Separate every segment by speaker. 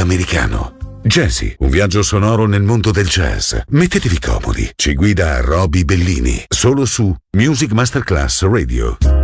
Speaker 1: Americano. Jazzy, un viaggio sonoro nel mondo del jazz. Mettetevi comodi. Ci guida Roby Bellini, solo su Music Masterclass Radio.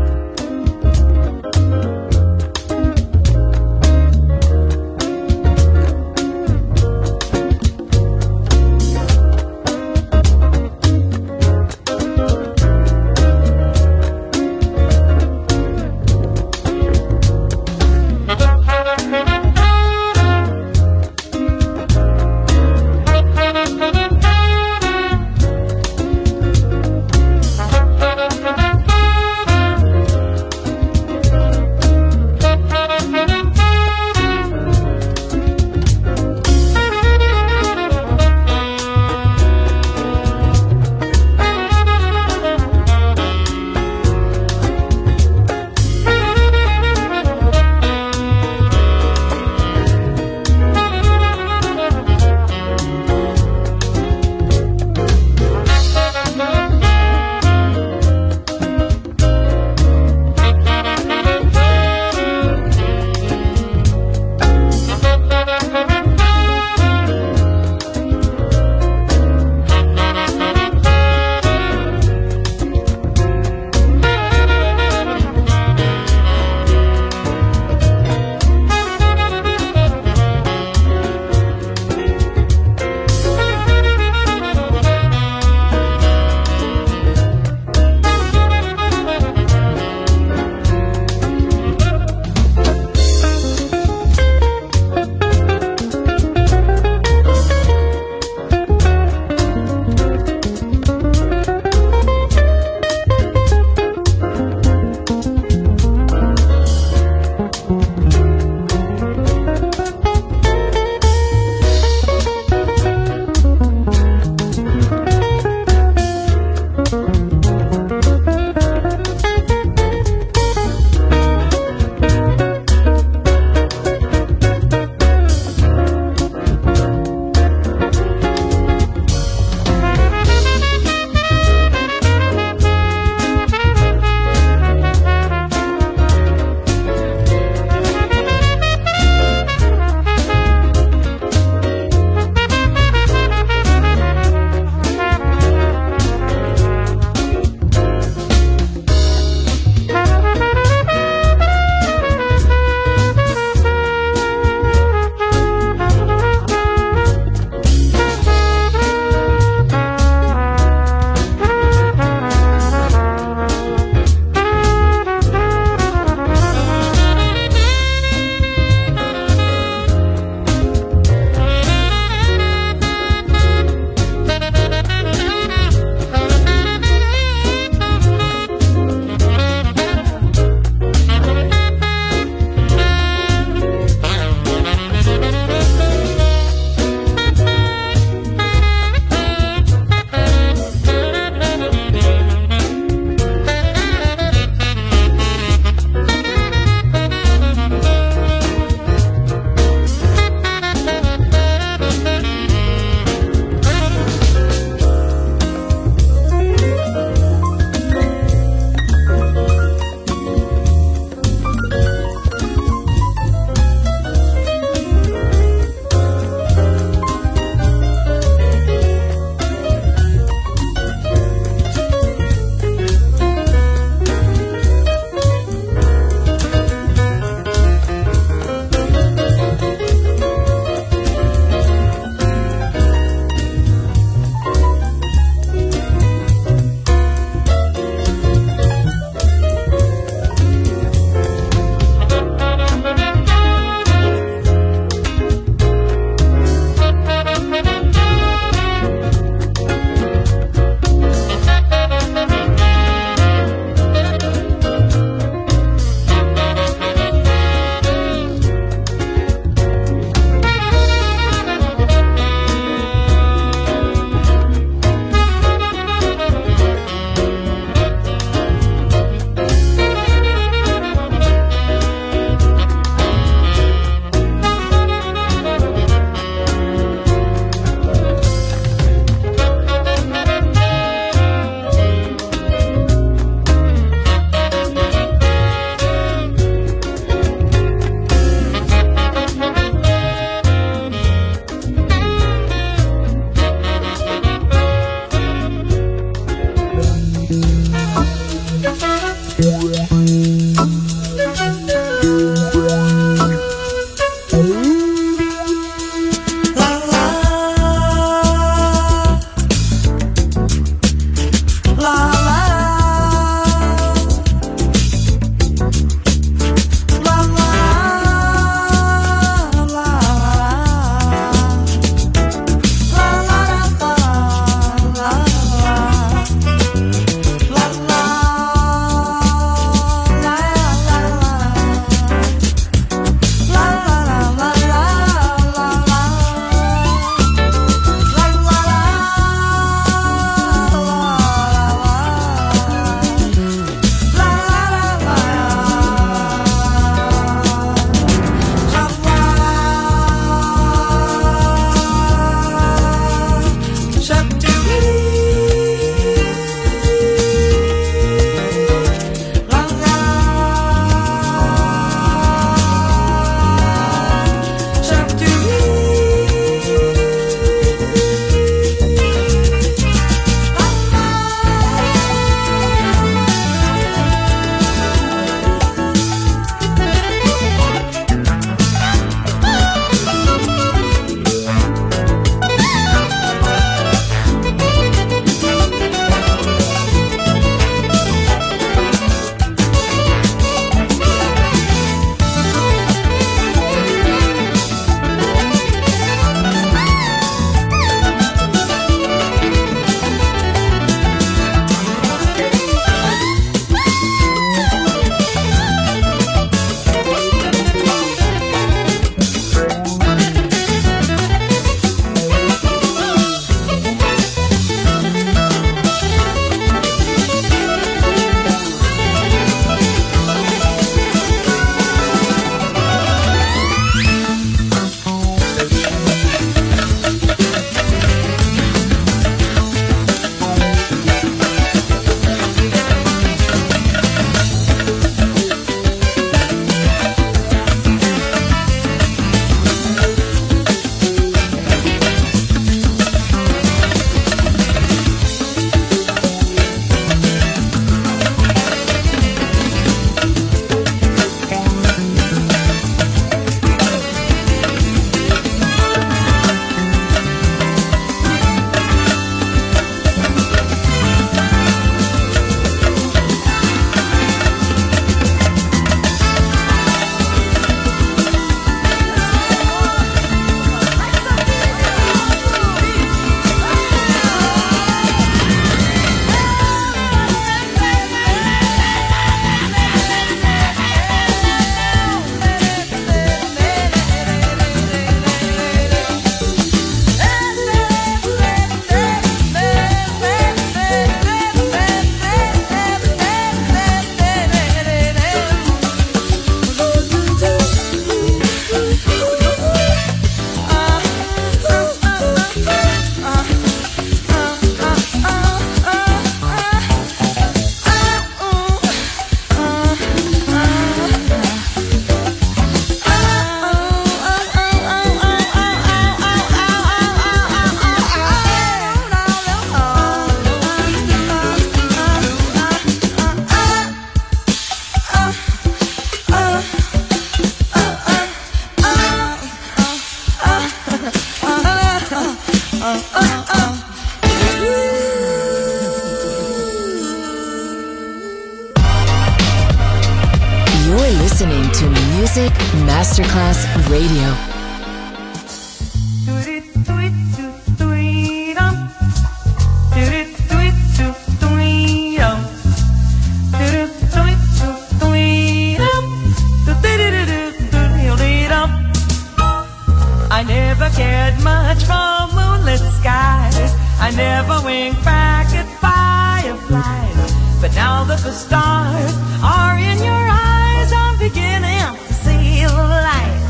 Speaker 2: of the stars are in your eyes. I'm beginning to see the light.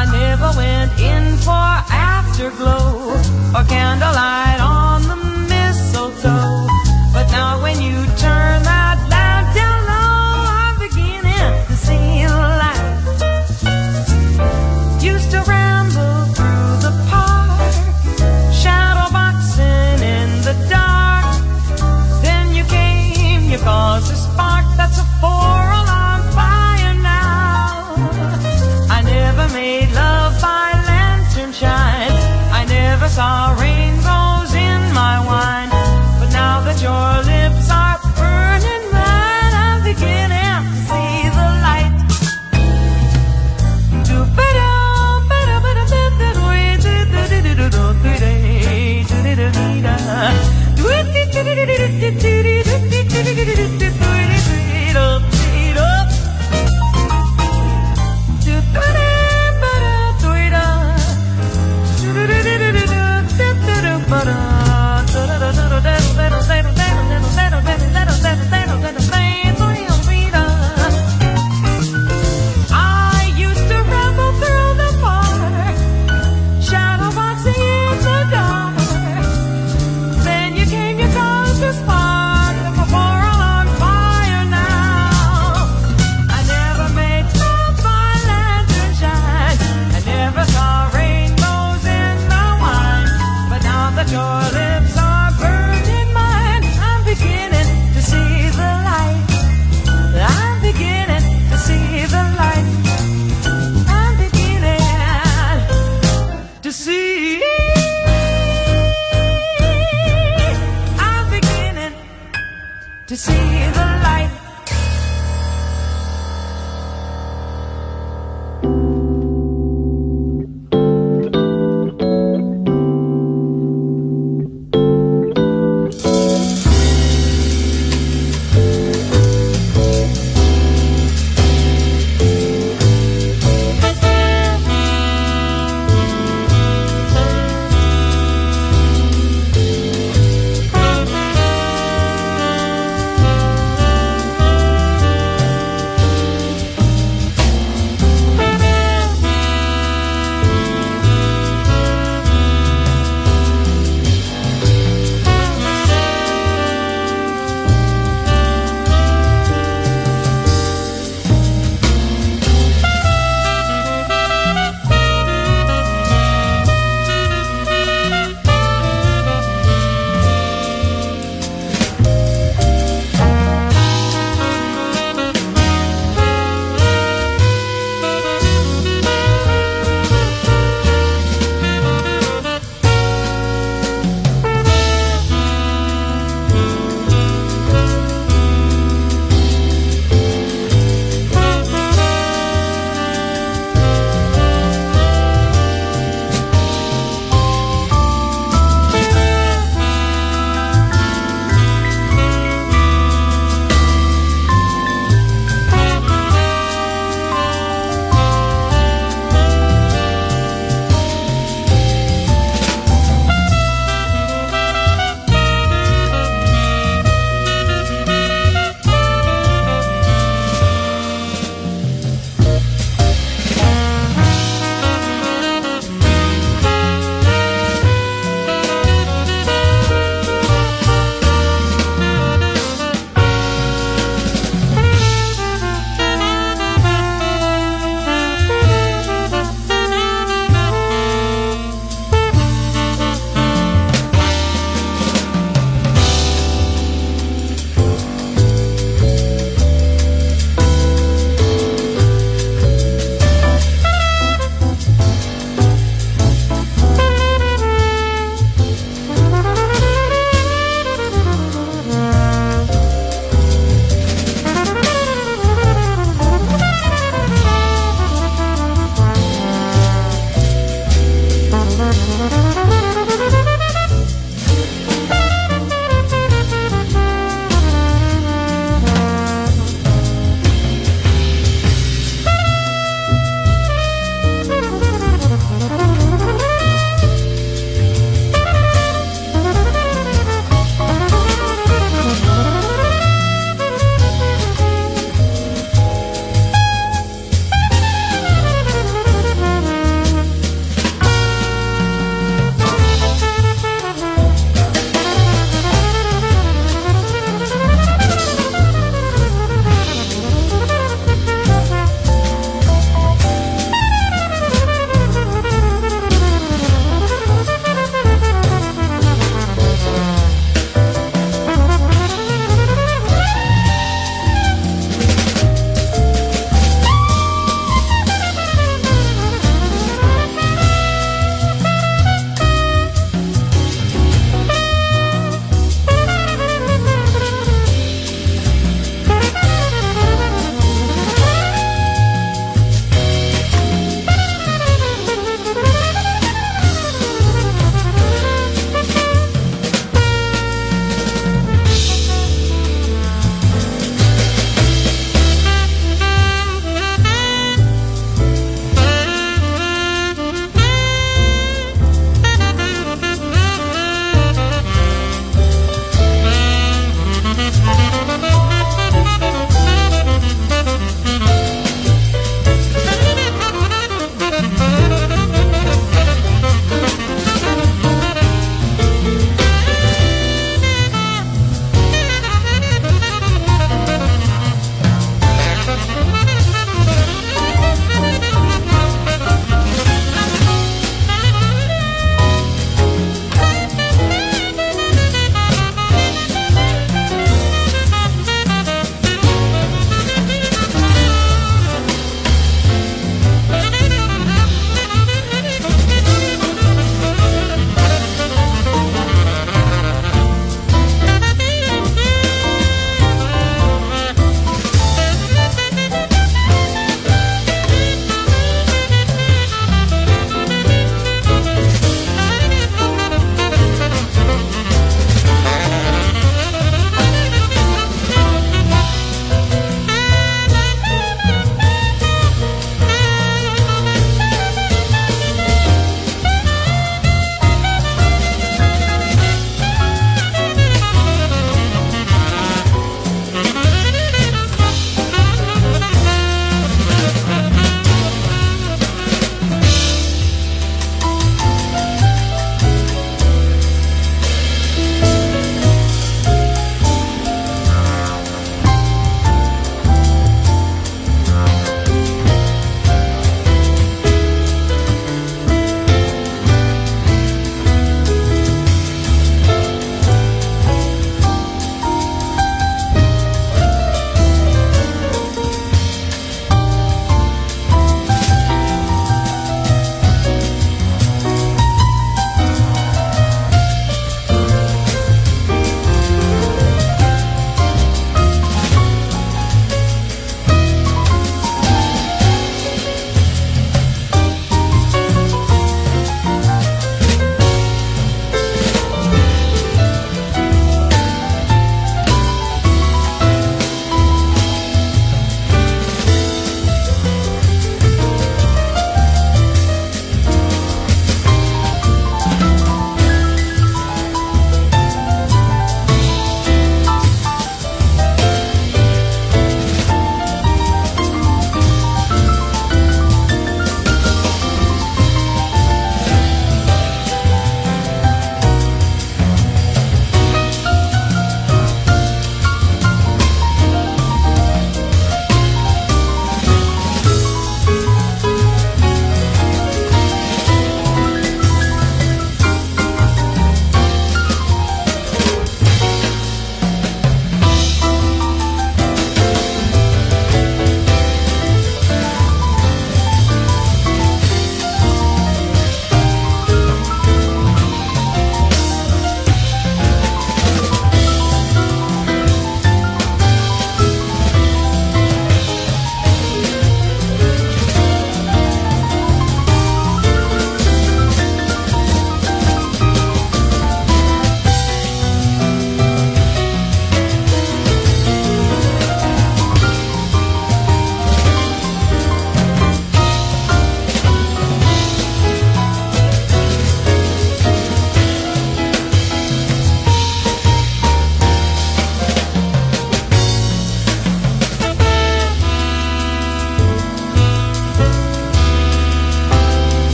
Speaker 2: I never went in for afterglow or candlelight.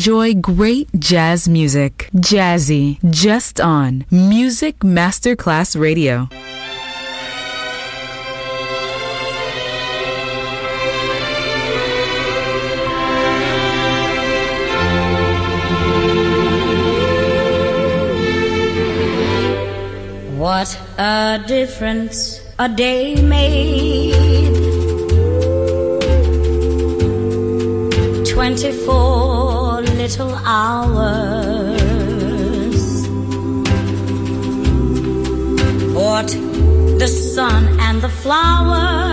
Speaker 3: enjoy great jazz music. Jazzy, just on Music Masterclass Radio.
Speaker 4: What a difference a day made. 24 little hours. What the sun and the flowers.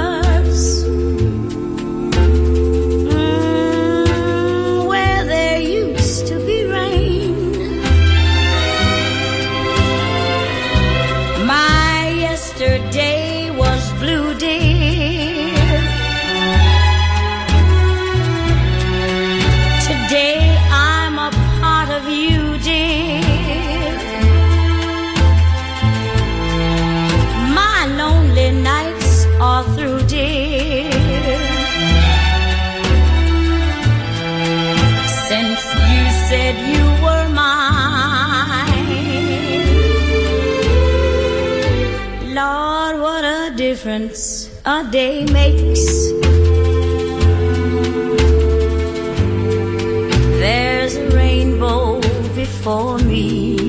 Speaker 4: difference a day makes. There's a rainbow before me.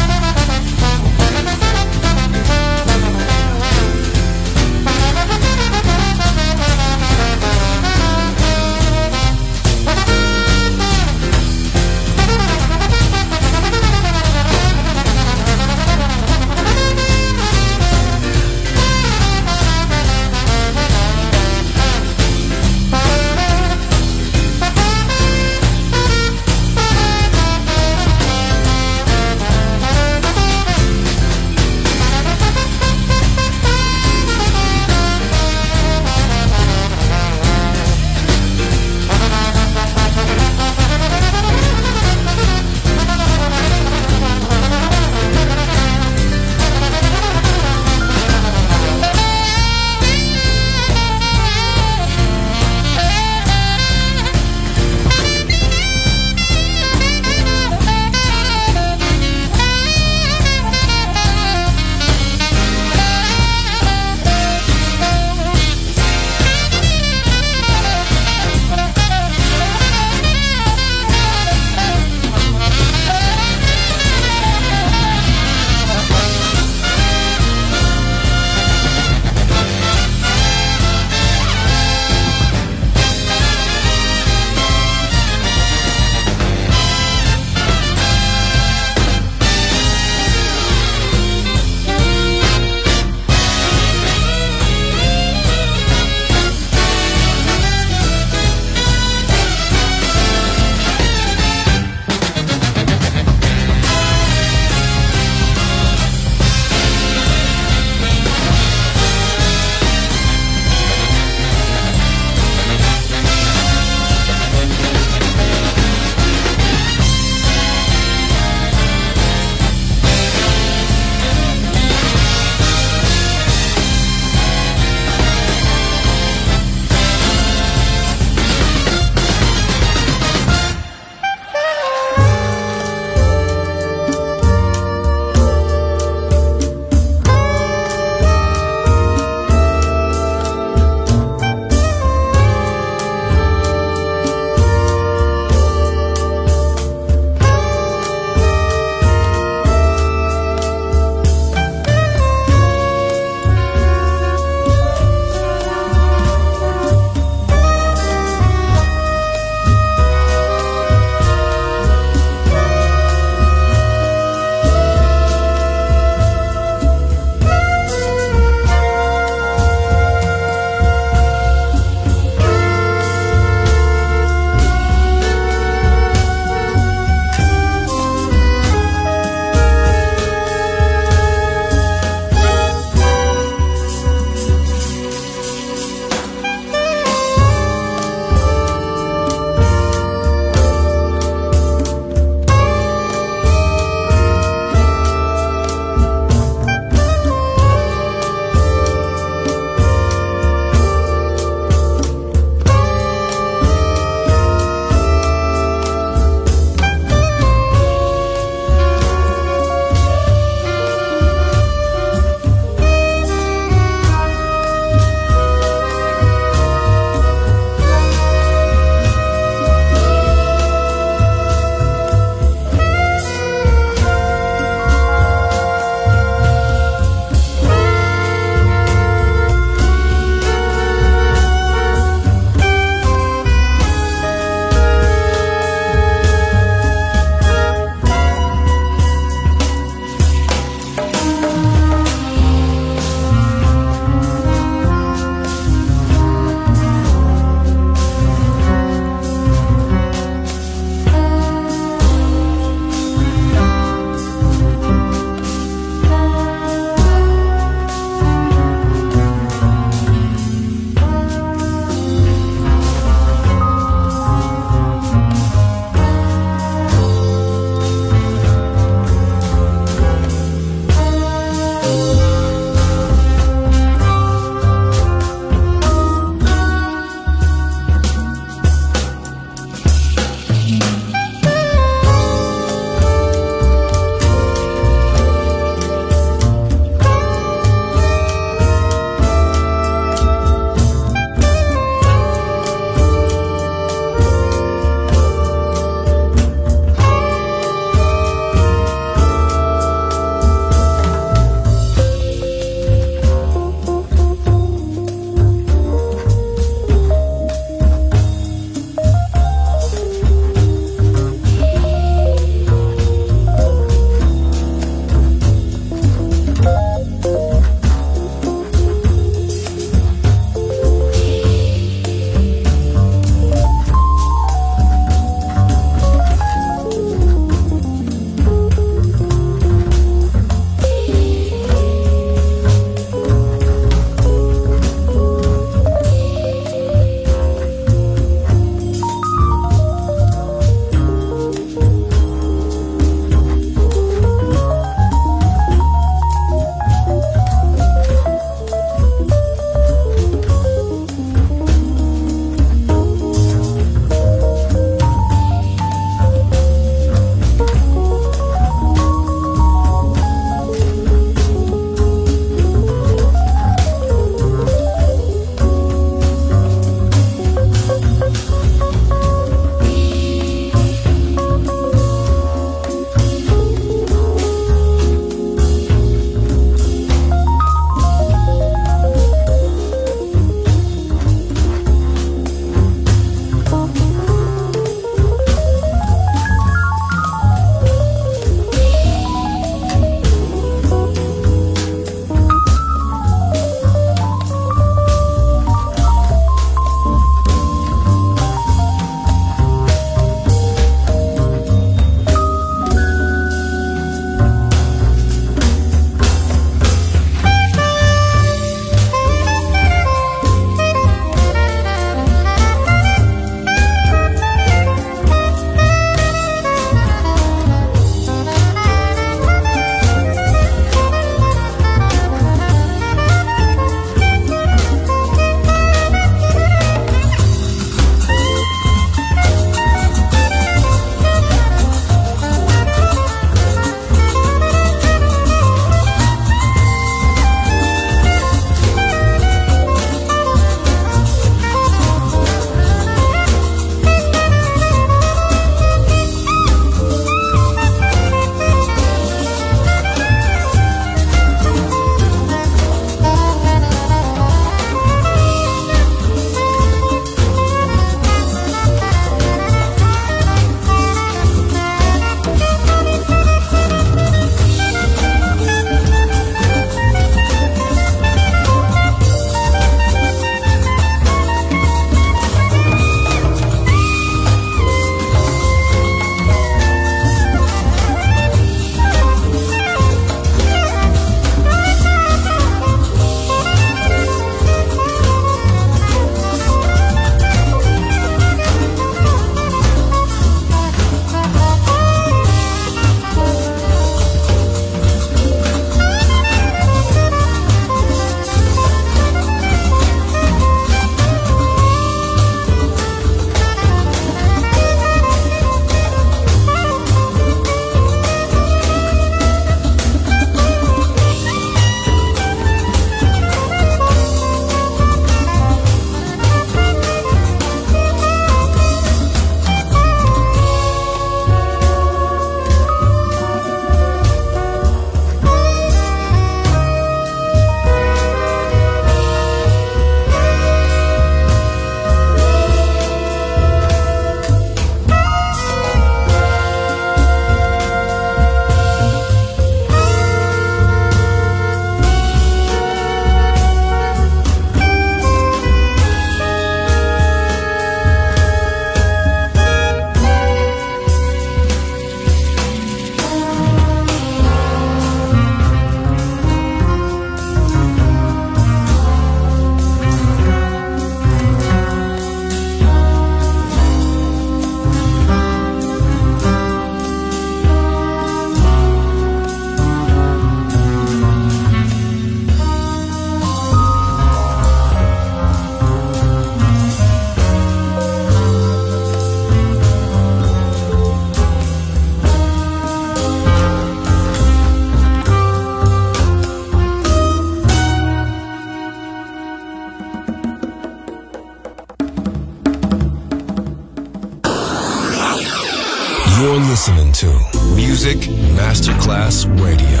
Speaker 5: Listening to Music Masterclass Radio,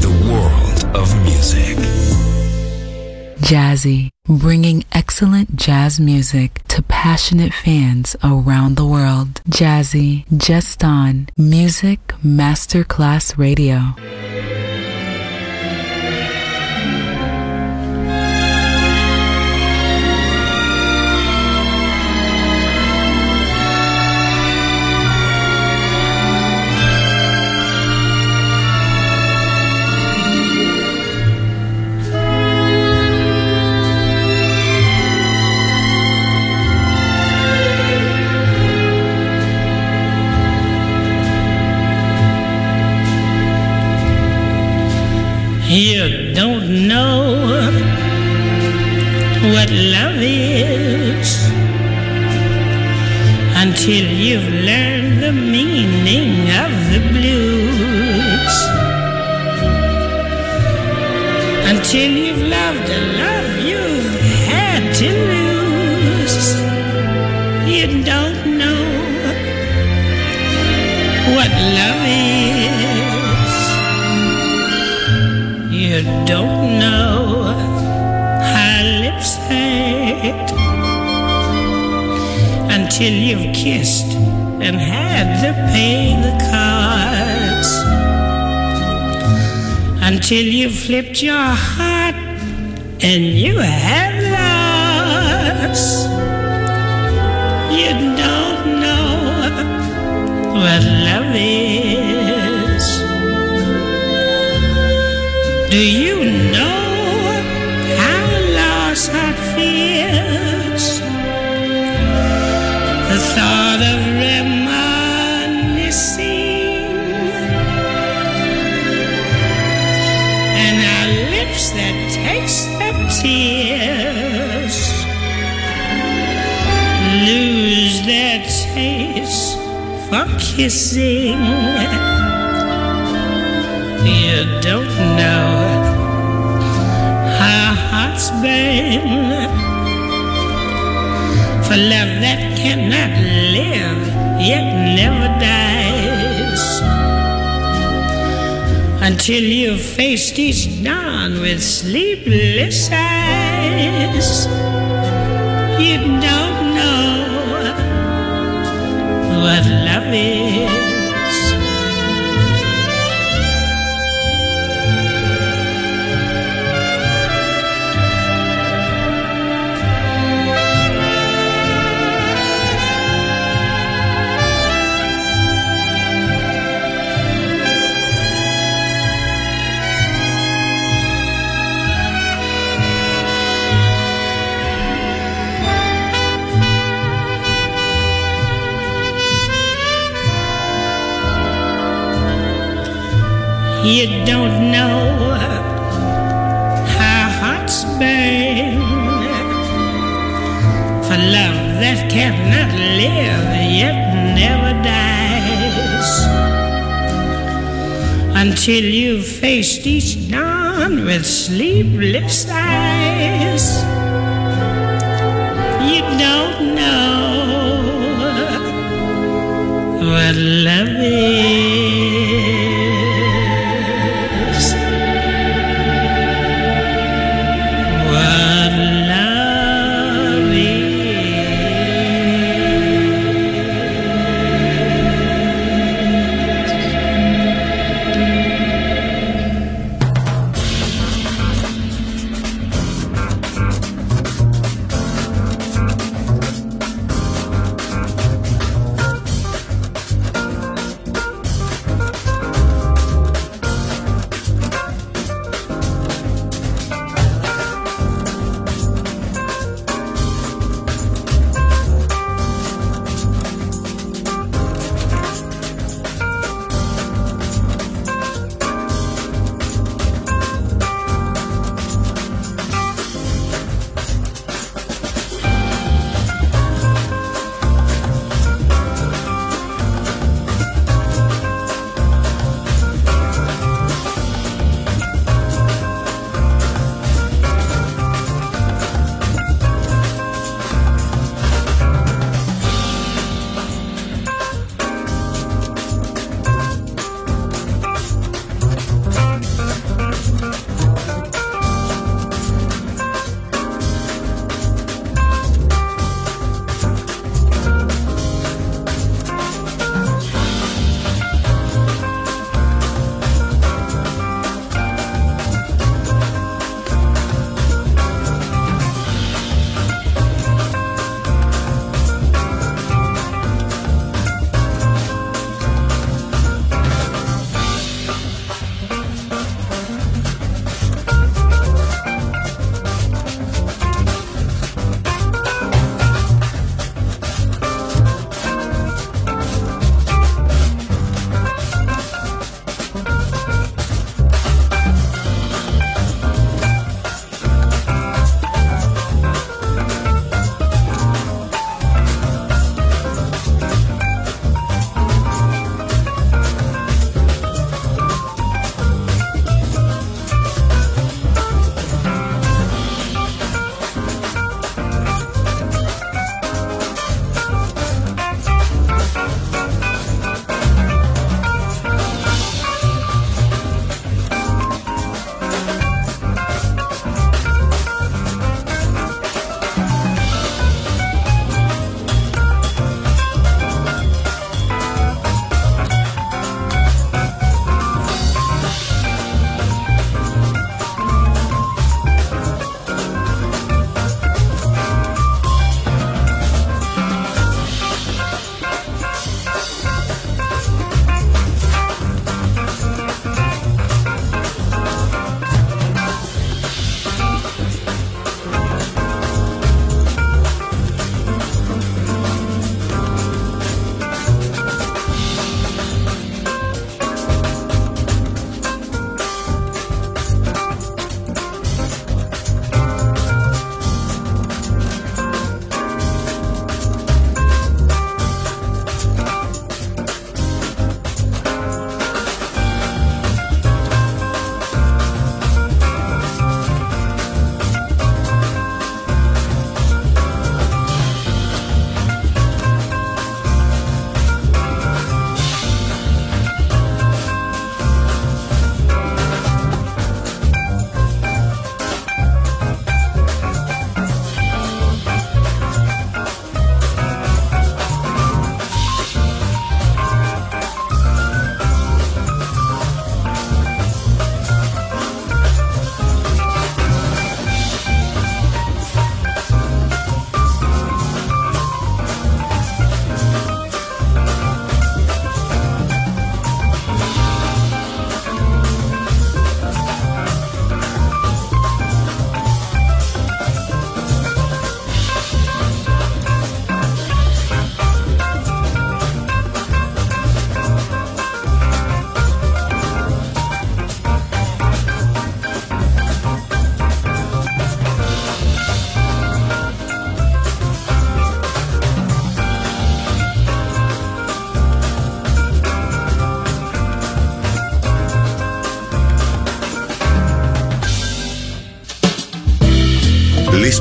Speaker 5: the world of music.
Speaker 3: Jazzy, bringing excellent jazz music to passionate fans around the world. Jazzy, just on Music Masterclass Radio.
Speaker 4: You flipped your heart and you have lost. You don't know what love is. Do you know how lost heart feels? The thought kissing. You don't know how hearts burn for love that cannot live yet never dies until you've faced each dawn with sleepless eyes. You don't know what love You don't know how hearts burn for love that cannot live yet never dies until you've faced each dawn with sleepless eyes. You don't know what love is.